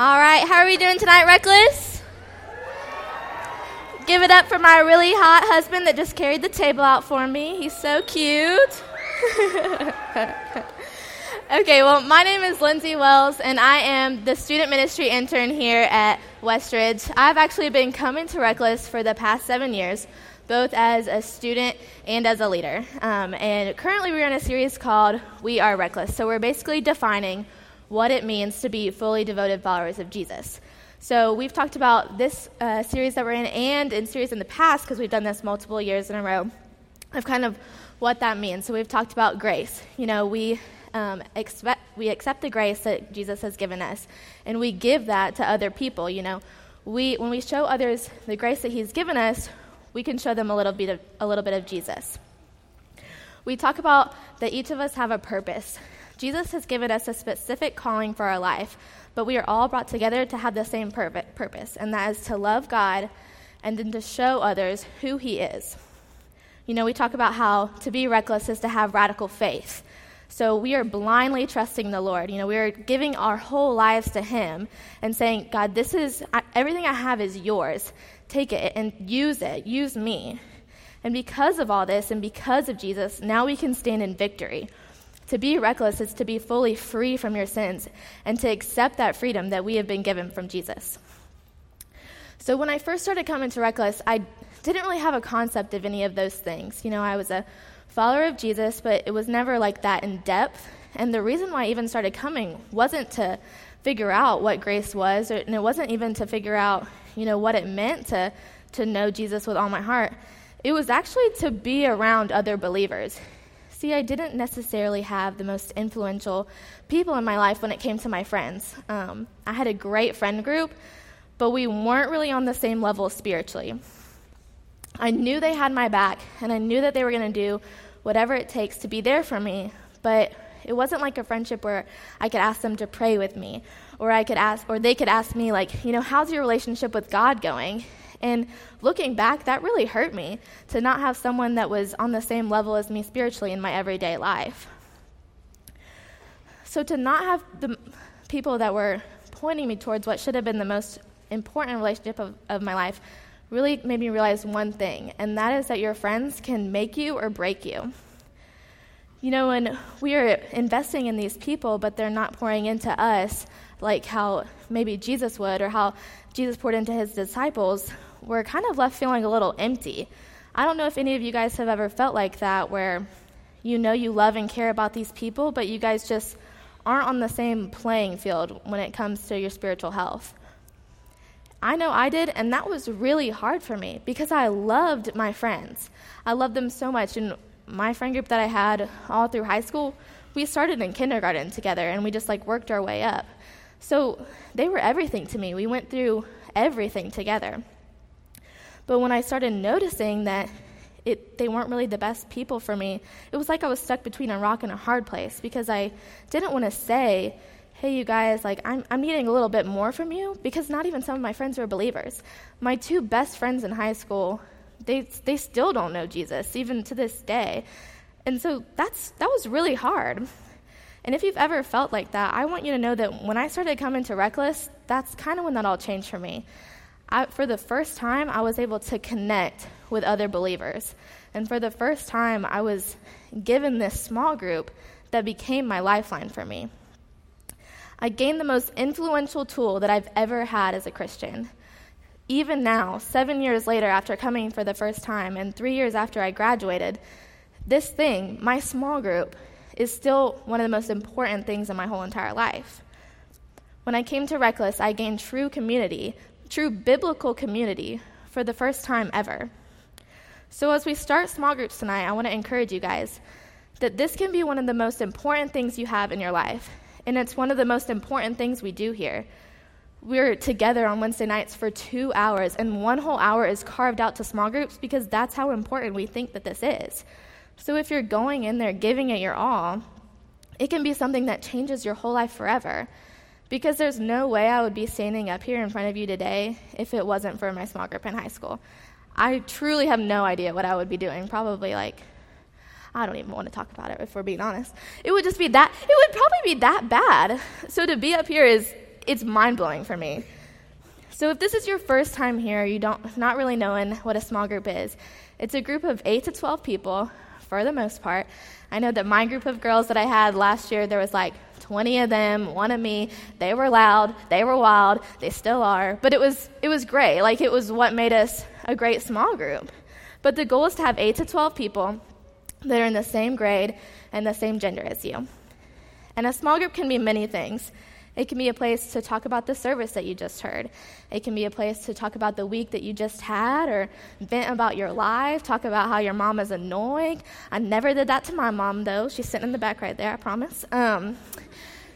All right, how are we doing tonight, Reckless? Give it up for my really hot husband that just carried the table out for me. He's so cute. okay, well, my name is Lindsay Wells, and I am the student ministry intern here at Westridge. I've actually been coming to Reckless for the past seven years, both as a student and as a leader. Um, and currently, we're in a series called We Are Reckless. So, we're basically defining what it means to be fully devoted followers of Jesus. So, we've talked about this uh, series that we're in and in series in the past, because we've done this multiple years in a row, of kind of what that means. So, we've talked about grace. You know, we um, expect, we accept the grace that Jesus has given us, and we give that to other people. You know, we, when we show others the grace that He's given us, we can show them a little bit of, a little bit of Jesus. We talk about that each of us have a purpose. Jesus has given us a specific calling for our life, but we are all brought together to have the same purpose, and that is to love God and then to show others who He is. You know, we talk about how to be reckless is to have radical faith. So we are blindly trusting the Lord. You know, we are giving our whole lives to Him and saying, God, this is everything I have is yours. Take it and use it. Use me. And because of all this and because of Jesus, now we can stand in victory. To be reckless is to be fully free from your sins and to accept that freedom that we have been given from Jesus. So, when I first started coming to Reckless, I didn't really have a concept of any of those things. You know, I was a follower of Jesus, but it was never like that in depth. And the reason why I even started coming wasn't to figure out what grace was, or, and it wasn't even to figure out, you know, what it meant to, to know Jesus with all my heart. It was actually to be around other believers. See, I didn't necessarily have the most influential people in my life when it came to my friends. Um, I had a great friend group, but we weren't really on the same level spiritually. I knew they had my back, and I knew that they were going to do whatever it takes to be there for me, but it wasn't like a friendship where I could ask them to pray with me, or I could ask, or they could ask me, like, you know, how's your relationship with God going? And looking back, that really hurt me to not have someone that was on the same level as me spiritually in my everyday life. So to not have the people that were pointing me towards what should have been the most important relationship of, of my life really made me realize one thing, and that is that your friends can make you or break you. You know, when we are investing in these people, but they're not pouring into us like how maybe Jesus would or how Jesus poured into his disciples, we're kind of left feeling a little empty. I don't know if any of you guys have ever felt like that, where you know you love and care about these people, but you guys just aren't on the same playing field when it comes to your spiritual health. I know I did, and that was really hard for me because I loved my friends. I loved them so much. And my friend group that I had all through high school, we started in kindergarten together and we just like worked our way up. So they were everything to me. We went through everything together. But when I started noticing that it, they weren't really the best people for me, it was like I was stuck between a rock and a hard place because I didn't want to say, hey, you guys, like, I'm, I'm needing a little bit more from you because not even some of my friends were believers. My two best friends in high school, they, they still don't know Jesus, even to this day. And so that's, that was really hard. And if you've ever felt like that, I want you to know that when I started coming to Reckless, that's kind of when that all changed for me. I, for the first time, I was able to connect with other believers. And for the first time, I was given this small group that became my lifeline for me. I gained the most influential tool that I've ever had as a Christian. Even now, seven years later, after coming for the first time, and three years after I graduated, this thing, my small group, is still one of the most important things in my whole entire life. When I came to Reckless, I gained true community true biblical community for the first time ever. So, as we start small groups tonight, I want to encourage you guys that this can be one of the most important things you have in your life. And it's one of the most important things we do here. We're together on Wednesday nights for two hours, and one whole hour is carved out to small groups because that's how important we think that this is. So, if you're going in there giving it your all, it can be something that changes your whole life forever. Because there's no way I would be standing up here in front of you today if it wasn't for my small group in high school. I truly have no idea what I would be doing. Probably like, I don't even want to talk about it if we're being honest. It would just be that, it would probably be that bad. So to be up here is it's mind blowing for me. So if this is your first time here, you don't not really knowing what a small group is. It's a group of 8 to 12 people for the most part. I know that my group of girls that I had last year there was like 20 of them, one of me. They were loud, they were wild, they still are, but it was it was great. Like it was what made us a great small group. But the goal is to have 8 to 12 people that are in the same grade and the same gender as you. And a small group can be many things. It can be a place to talk about the service that you just heard. It can be a place to talk about the week that you just had or vent about your life, talk about how your mom is annoying. I never did that to my mom, though. She's sitting in the back right there, I promise. Um,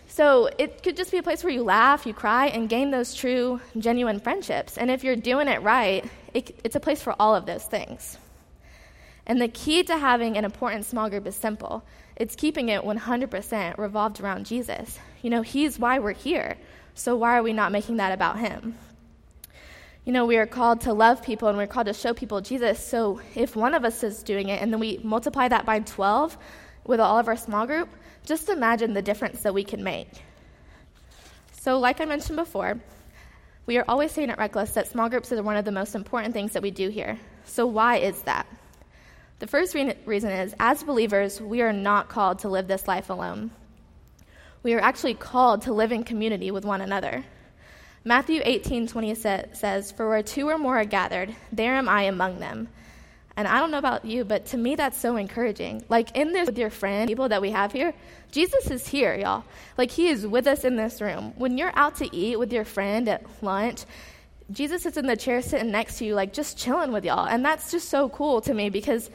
so it could just be a place where you laugh, you cry, and gain those true, genuine friendships. And if you're doing it right, it, it's a place for all of those things. And the key to having an important small group is simple it's keeping it 100% revolved around Jesus. You know, He's why we're here. So why are we not making that about Him? You know, we are called to love people and we're called to show people Jesus. So if one of us is doing it and then we multiply that by 12 with all of our small group, just imagine the difference that we can make. So, like I mentioned before, we are always saying at Reckless that small groups are one of the most important things that we do here. So, why is that? The first re- reason is as believers, we are not called to live this life alone. We are actually called to live in community with one another. Matthew 18 20 says, For where two or more are gathered, there am I among them. And I don't know about you, but to me, that's so encouraging. Like in this with your friend, people that we have here, Jesus is here, y'all. Like he is with us in this room. When you're out to eat with your friend at lunch, Jesus is in the chair sitting next to you, like just chilling with y'all. And that's just so cool to me because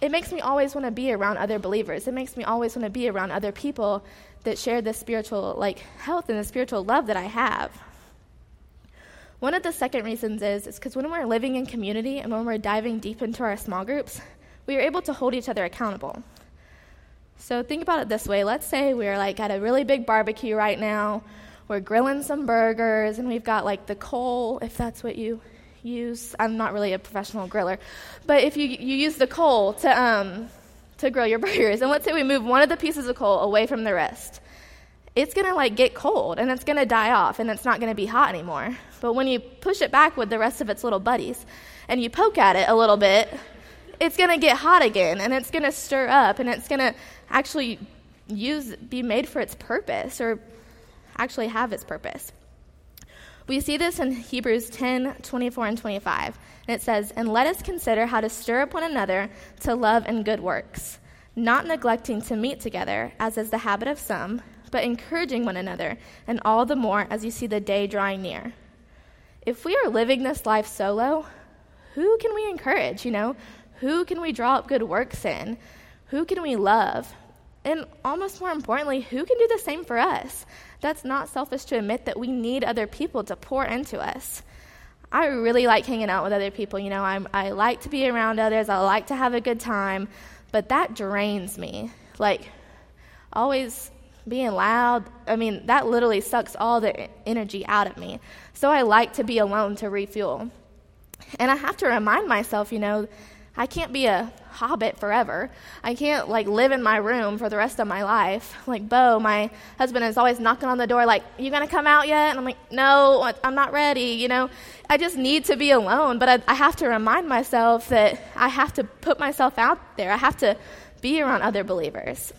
it makes me always want to be around other believers. It makes me always want to be around other people that share the spiritual like health and the spiritual love that I have. One of the second reasons is is because when we're living in community and when we're diving deep into our small groups, we are able to hold each other accountable. So think about it this way. Let's say we're like at a really big barbecue right now we're grilling some burgers, and we've got like the coal, if that's what you use. I'm not really a professional griller, but if you, you use the coal to, um, to grill your burgers, and let's say we move one of the pieces of coal away from the rest, it's gonna like get cold and it's gonna die off and it's not gonna be hot anymore. But when you push it back with the rest of its little buddies and you poke at it a little bit, it's gonna get hot again and it's gonna stir up and it's gonna actually use be made for its purpose or actually have its purpose. We see this in Hebrews 10 24 and 25. And it says, And let us consider how to stir up one another to love and good works, not neglecting to meet together, as is the habit of some, but encouraging one another, and all the more as you see the day drawing near. If we are living this life solo, who can we encourage? You know, who can we draw up good works in? Who can we love? And almost more importantly, who can do the same for us? That's not selfish to admit that we need other people to pour into us. I really like hanging out with other people. You know, I'm, I like to be around others, I like to have a good time, but that drains me. Like, always being loud, I mean, that literally sucks all the energy out of me. So I like to be alone to refuel. And I have to remind myself, you know, I can't be a hobbit forever. I can't like live in my room for the rest of my life. Like Bo, my husband is always knocking on the door like, "You gonna come out yet?" And I'm like, "No, I'm not ready." You know, I just need to be alone. But I, I have to remind myself that I have to put myself out there. I have to be around other believers.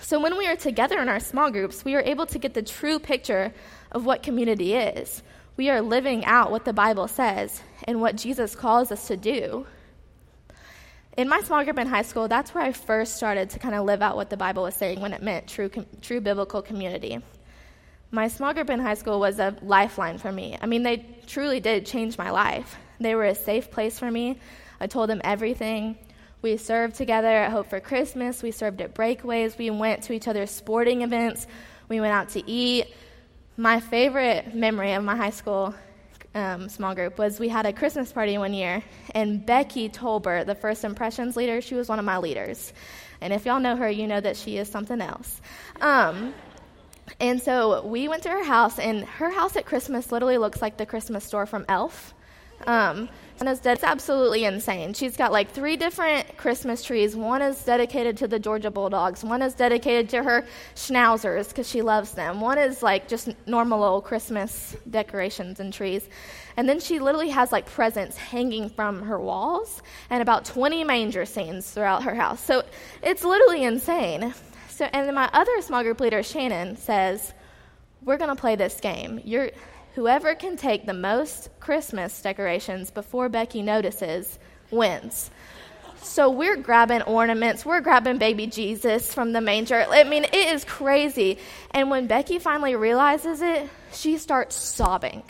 So when we are together in our small groups, we are able to get the true picture of what community is. We are living out what the Bible says and what Jesus calls us to do in my small group in high school, that's where I first started to kind of live out what the Bible was saying when it meant true, com- true biblical community. My small group in high school was a lifeline for me. I mean, they truly did change my life. They were a safe place for me. I told them everything. We served together at Hope for Christmas. We served at breakaways. We went to each other's sporting events. We went out to eat. My favorite memory of my high school um, small group was we had a Christmas party one year, and Becky Tolbert, the first impressions leader, she was one of my leaders. And if y'all know her, you know that she is something else. Um, and so we went to her house, and her house at Christmas literally looks like the Christmas store from Elf. Um, And it's, it's absolutely insane. She's got like three different Christmas trees. One is dedicated to the Georgia Bulldogs. One is dedicated to her schnauzers because she loves them. One is like just normal old Christmas decorations and trees. And then she literally has like presents hanging from her walls and about 20 manger scenes throughout her house. So it's literally insane. So, and then my other small group leader, Shannon, says, We're going to play this game. You're, whoever can take the most Christmas decorations before Becky notices wins. So we're grabbing ornaments, we're grabbing baby Jesus from the manger. I mean, it is crazy. And when Becky finally realizes it, she starts sobbing.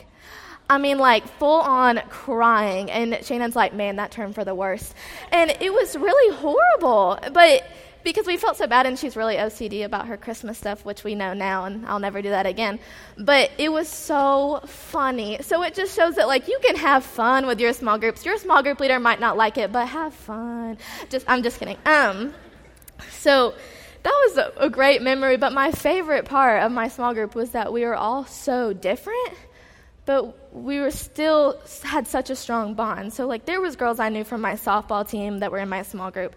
I mean, like full on crying. And Shannon's like, man, that turned for the worst. And it was really horrible. But because we felt so bad, and she's really OCD about her Christmas stuff, which we know now, and I'll never do that again. But it was so funny. So it just shows that, like, you can have fun with your small groups. Your small group leader might not like it, but have fun. Just, I'm just kidding. Um, so that was a, a great memory. But my favorite part of my small group was that we were all so different but we were still had such a strong bond. So like there was girls I knew from my softball team that were in my small group.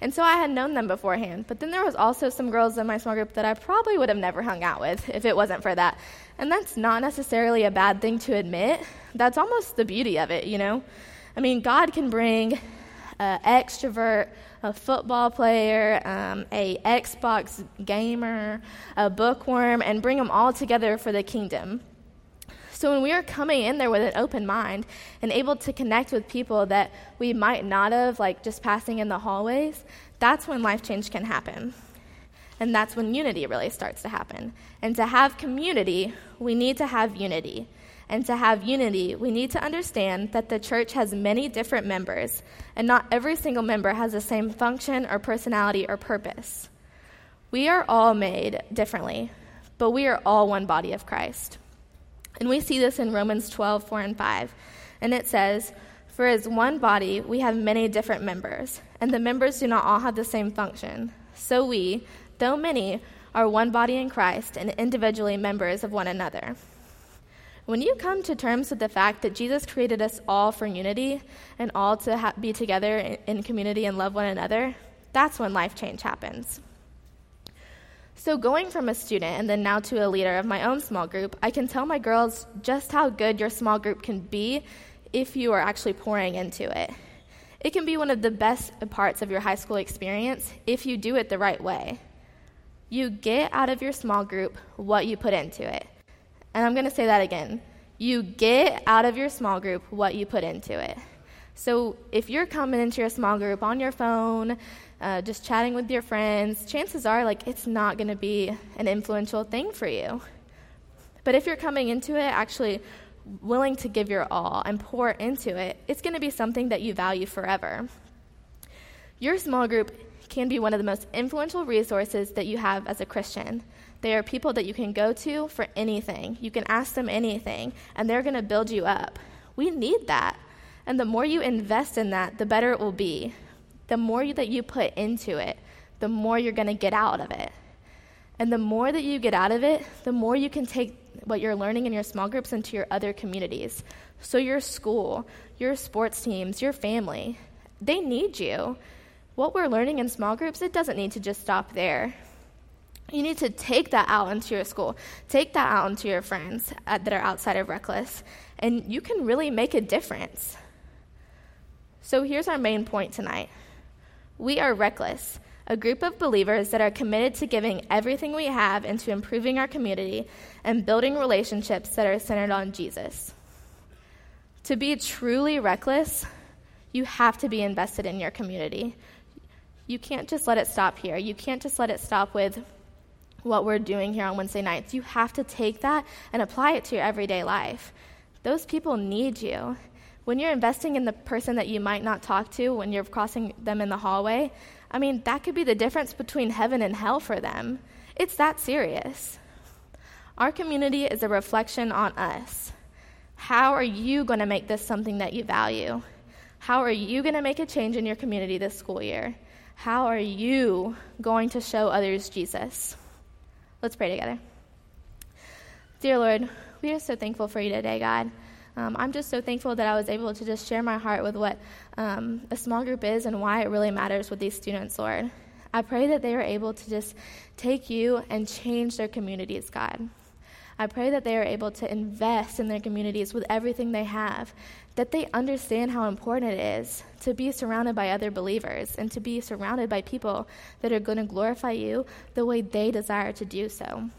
And so I had known them beforehand. But then there was also some girls in my small group that I probably would have never hung out with if it wasn't for that. And that's not necessarily a bad thing to admit. That's almost the beauty of it, you know? I mean, God can bring an extrovert, a football player, um, a Xbox gamer, a bookworm, and bring them all together for the kingdom. So when we are coming in there with an open mind and able to connect with people that we might not have, like just passing in the hallways, that's when life change can happen. And that's when unity really starts to happen. And to have community, we need to have unity. And to have unity, we need to understand that the church has many different members, and not every single member has the same function or personality or purpose. We are all made differently, but we are all one body of Christ. And we see this in Romans 12, 4 and 5. And it says, For as one body, we have many different members, and the members do not all have the same function. So we, though many, are one body in Christ and individually members of one another. When you come to terms with the fact that Jesus created us all for unity and all to ha- be together in, in community and love one another, that's when life change happens. So, going from a student and then now to a leader of my own small group, I can tell my girls just how good your small group can be if you are actually pouring into it. It can be one of the best parts of your high school experience if you do it the right way. You get out of your small group what you put into it. And I'm going to say that again. You get out of your small group what you put into it. So if you're coming into your small group on your phone, uh, just chatting with your friends, chances are like it's not going to be an influential thing for you. But if you're coming into it actually willing to give your all and pour into it, it's going to be something that you value forever. Your small group can be one of the most influential resources that you have as a Christian. They are people that you can go to for anything. You can ask them anything, and they're going to build you up. We need that. And the more you invest in that, the better it will be. The more that you put into it, the more you're going to get out of it. And the more that you get out of it, the more you can take what you're learning in your small groups into your other communities. So, your school, your sports teams, your family, they need you. What we're learning in small groups, it doesn't need to just stop there. You need to take that out into your school, take that out into your friends uh, that are outside of Reckless, and you can really make a difference. So here's our main point tonight we are reckless, a group of believers that are committed to giving everything we have into improving our community and building relationships that are centered on Jesus. To be truly reckless, you have to be invested in your community. You can't just let it stop here. You can't just let it stop with what we're doing here on Wednesday nights. You have to take that and apply it to your everyday life. Those people need you. When you're investing in the person that you might not talk to when you're crossing them in the hallway, I mean, that could be the difference between heaven and hell for them. It's that serious. Our community is a reflection on us. How are you going to make this something that you value? How are you going to make a change in your community this school year? How are you going to show others Jesus? Let's pray together. Dear Lord, we are so thankful for you today, God. Um, I'm just so thankful that I was able to just share my heart with what um, a small group is and why it really matters with these students, Lord. I pray that they are able to just take you and change their communities, God. I pray that they are able to invest in their communities with everything they have, that they understand how important it is to be surrounded by other believers and to be surrounded by people that are going to glorify you the way they desire to do so.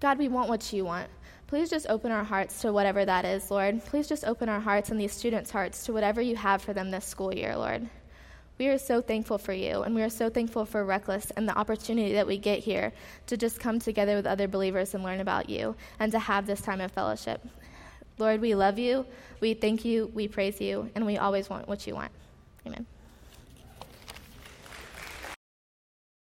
God, we want what you want. Please just open our hearts to whatever that is, Lord. Please just open our hearts and these students' hearts to whatever you have for them this school year, Lord. We are so thankful for you, and we are so thankful for Reckless and the opportunity that we get here to just come together with other believers and learn about you and to have this time of fellowship. Lord, we love you, we thank you, we praise you, and we always want what you want. Amen.